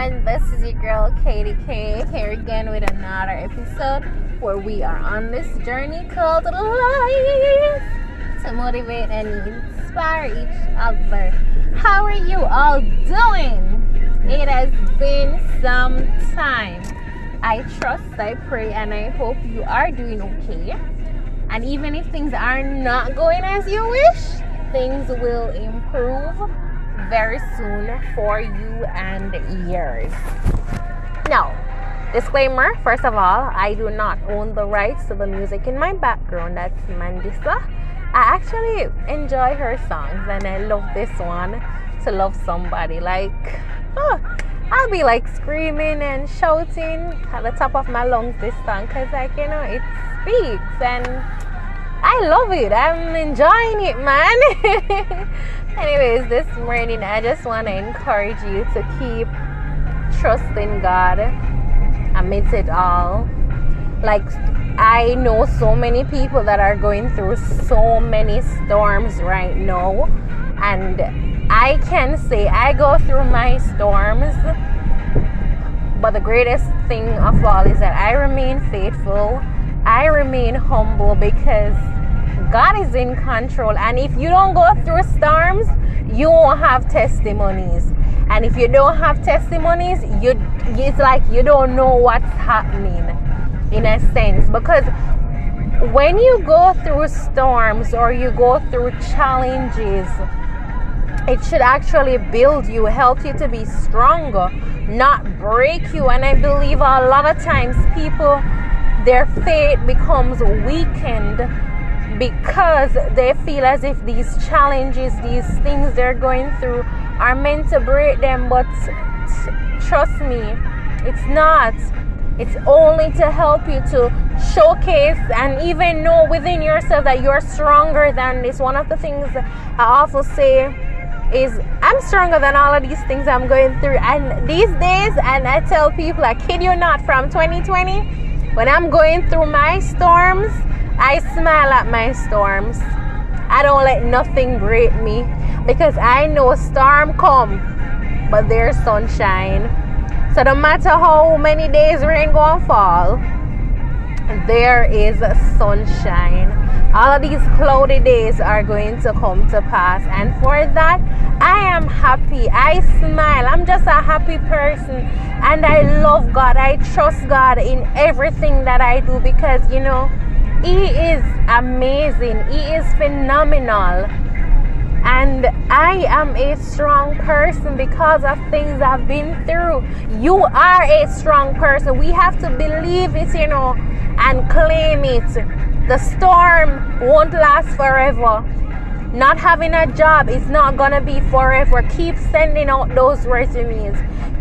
everyone. This is your girl Katie K here again with another episode where we are on this journey called life to motivate and inspire each other. How are you all doing? It has been some time. I trust, I pray, and I hope you are doing okay. And even if things are not going as you wish, things will improve very soon for you and yours. Now, disclaimer first of all, I do not own the rights to the music in my background. That's Mandisa. I actually enjoy her songs and I love this one to love somebody. Like, oh, I'll be like screaming and shouting at the top of my lungs this song because, like, you know, it speaks and I love it. I'm enjoying it, man. Anyways, this morning I just want to encourage you to keep trusting God amidst it all. Like, I know so many people that are going through so many storms right now, and I can say I go through my storms, but the greatest thing of all is that I remain faithful, I remain humble because God is in control. And if you don't go through storms, you won't have testimonies. And if you don't have testimonies, you it's like you don't know what's happening in a sense because when you go through storms or you go through challenges, it should actually build you, help you to be stronger, not break you. And I believe a lot of times people, their faith becomes weakened because they feel as if these challenges, these things they're going through, are meant to break them. But trust me, it's not. It's only to help you to showcase and even know within yourself that you're stronger than this. One of the things I often say is I'm stronger than all of these things I'm going through. And these days, and I tell people, I kid you not, from 2020, when I'm going through my storms, I smile at my storms. I don't let nothing break me because I know storm come, but there's sunshine. So no matter how many days rain gonna fall, there is sunshine. All of these cloudy days are going to come to pass, and for that, I am happy. I smile. I'm just a happy person, and I love God. I trust God in everything that I do because you know he is amazing. He is phenomenal. And I am a strong person because of things I've been through. You are a strong person. We have to believe it, you know, and claim it. The storm won't last forever. Not having a job is not gonna be forever. Keep sending out those resumes.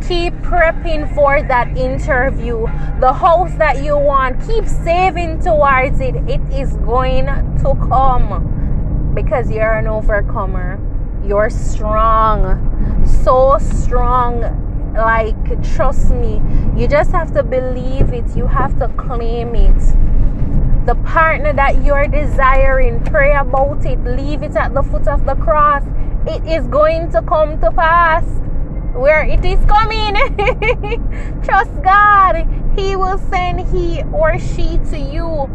Keep prepping for that interview. The house that you want, keep saving towards it. It is going to come because you're an overcomer. You're strong, so strong. Like, trust me, you just have to believe it, you have to claim it the partner that you're desiring, pray about it, leave it at the foot of the cross. It is going to come to pass where it is coming. Trust God, He will send he or she to you.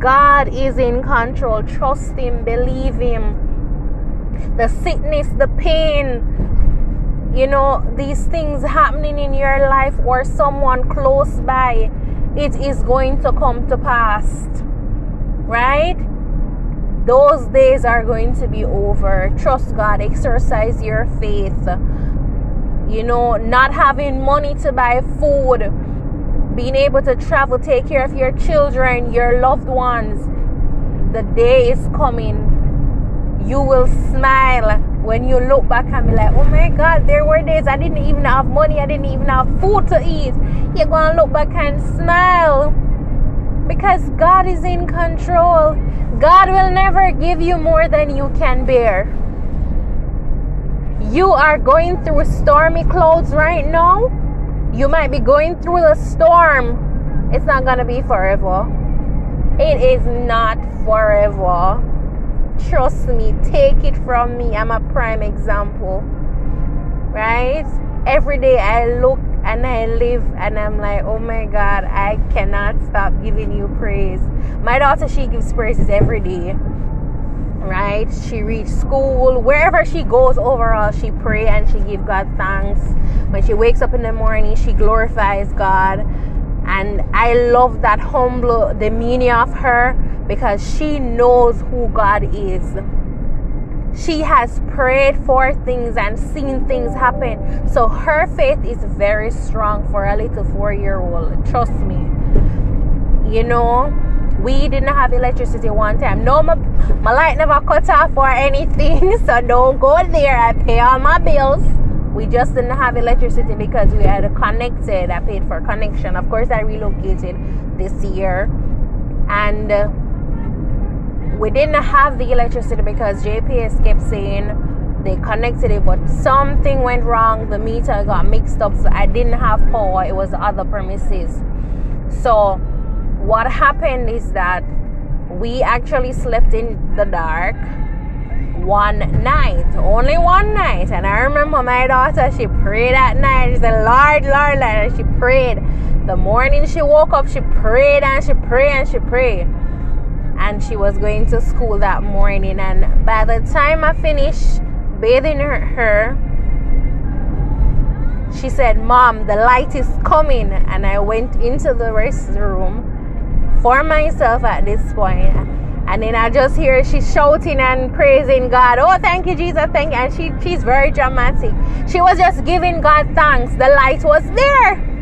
God is in control. Trust Him, believe Him. The sickness, the pain, you know, these things happening in your life or someone close by it is going to come to pass. Right? Those days are going to be over. Trust God, exercise your faith. You know, not having money to buy food, being able to travel, take care of your children, your loved ones. The day is coming. You will smile when you look back and be like, oh my God, there were days I didn't even have money, I didn't even have food to eat. You're going to look back and smile because God is in control. God will never give you more than you can bear. You are going through stormy clouds right now. You might be going through the storm. It's not going to be forever. It is not forever Trust me, take it from me. I'm a prime example. Right? Every day I look and I live and I'm like, oh my God, I cannot stop giving you praise. My daughter, she gives praises every day. Right? She reads school. Wherever she goes overall, she pray and she give God thanks. When she wakes up in the morning, she glorifies God. And I love that humble demeanor of her because she knows who God is she has prayed for things and seen things happen. So her faith is very strong for a little four year old. Trust me. You know, we didn't have electricity one time. No, my, my light never cut off or anything. So don't go there. I pay all my bills. We just didn't have electricity because we had connected. I paid for connection. Of course, I relocated this year. And. Uh, we didn't have the electricity because JPS kept saying they connected it, but something went wrong. The meter got mixed up, so I didn't have power. It was other premises. So, what happened is that we actually slept in the dark one night, only one night. And I remember my daughter, she prayed at night. She said, Lord, Lord, Lord. And she prayed. The morning she woke up, she prayed and she prayed and she prayed and she was going to school that morning. And by the time I finished bathing her, her she said, Mom, the light is coming. And I went into the restroom for myself at this point. And then I just hear she shouting and praising God. Oh, thank you, Jesus. Thank you. And she, she's very dramatic. She was just giving God thanks. The light was there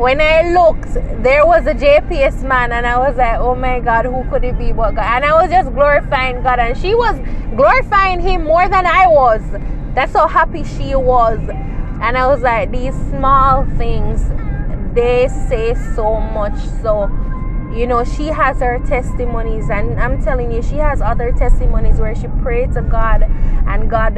when I looked, there was a JPS man, and I was like, oh my God, who could it be but God? And I was just glorifying God, and she was glorifying Him more than I was. That's how happy she was. And I was like, these small things, they say so much. So, you know, she has her testimonies, and I'm telling you, she has other testimonies where she prayed to God, and God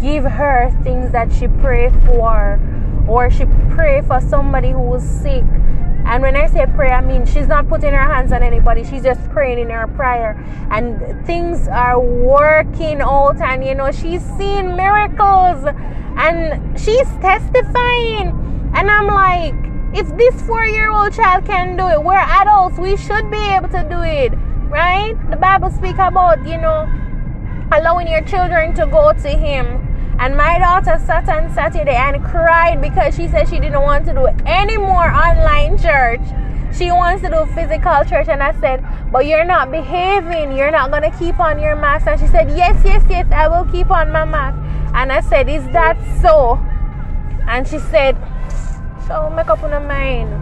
give her things that she prayed for or she pray for somebody who is sick and when I say pray, I mean she's not putting her hands on anybody. She's just praying in her prayer. And things are working out. And, you know, she's seeing miracles. And she's testifying. And I'm like, if this four year old child can do it, we're adults. We should be able to do it. Right? The Bible speak about, you know, allowing your children to go to Him and my daughter sat on Saturday and cried because she said she didn't want to do any more online church. She wants to do physical church. And I said, But you're not behaving. You're not going to keep on your mask. And she said, Yes, yes, yes, I will keep on my mask. And I said, Is that so? And she said, So make up on her mind.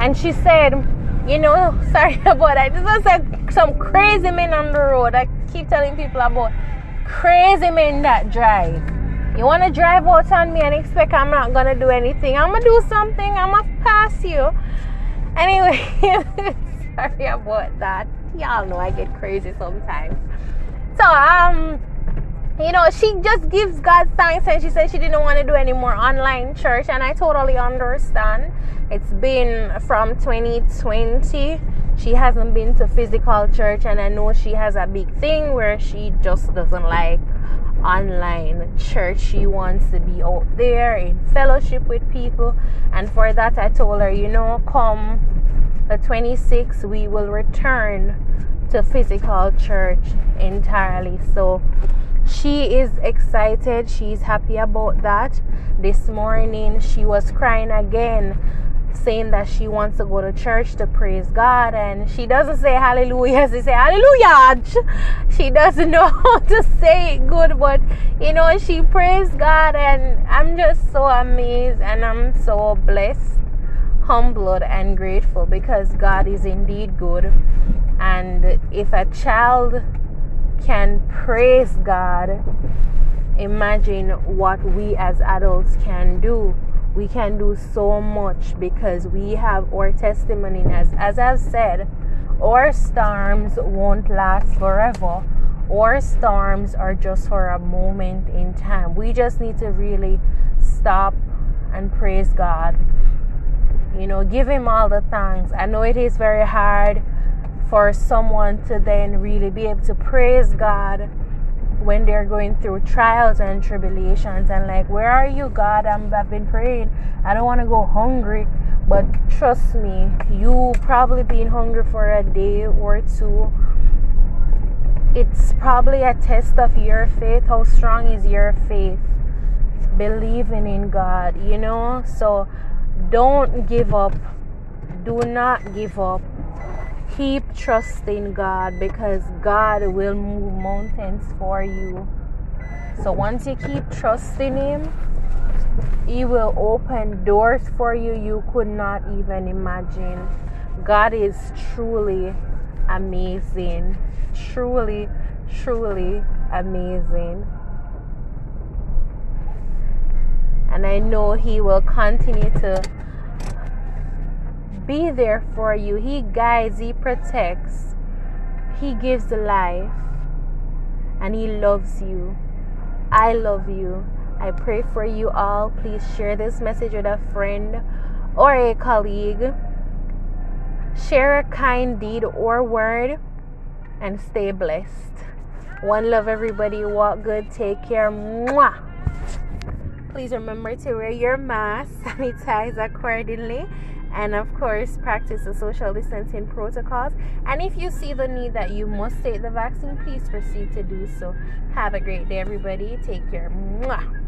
And she said, You know, sorry about that. This was like some crazy men on the road. I keep telling people about crazy men that drive. You want to drive out on me and expect I'm not going to do anything. I'm going to do something. I'm going to pass you. Anyway, sorry about that. Y'all know I get crazy sometimes. So, um, you know, she just gives God thanks and she said she didn't want to do any more online church. And I totally understand. It's been from 2020 she hasn't been to physical church and i know she has a big thing where she just doesn't like online church she wants to be out there in fellowship with people and for that i told her you know come the 26th we will return to physical church entirely so she is excited she's happy about that this morning she was crying again saying that she wants to go to church to praise God and she doesn't say hallelujah, she say hallelujah. She doesn't know how to say it good, but you know, she praised God and I'm just so amazed and I'm so blessed, humbled and grateful because God is indeed good. And if a child can praise God, imagine what we as adults can do. We can do so much because we have our testimony. As as I've said our storms won't last forever. Our storms are just for a moment in time. We just need to really stop and praise God. You know give him all the thanks. I know it is very hard for someone to then really be able to praise God when they're going through trials and tribulations and like where are you god? I'm, i've been praying. I don't want to go hungry. But trust me you probably been hungry for a day or two. It's probably a test of your faith. How strong is your faith? Believing in god you know? So don't give up. Do not give up keep trusting God because God will move mountains for you. So once you keep trusting Him, He will open doors for you you could not even imagine. God is truly amazing. Truly, truly amazing. And I know He will continue to be there for you. He guides, He protects, He gives life, and He loves you. I love you. I pray for you all. Please share this message with a friend or a colleague. Share a kind deed or word and stay blessed. One love, everybody. Walk good. Take care. Mwah. Please remember to wear your mask, sanitize accordingly, and of course practice the social distancing protocols. And if you see the need that you must take the vaccine please proceed to do so. Have a great day everybody. Take care. Mwah.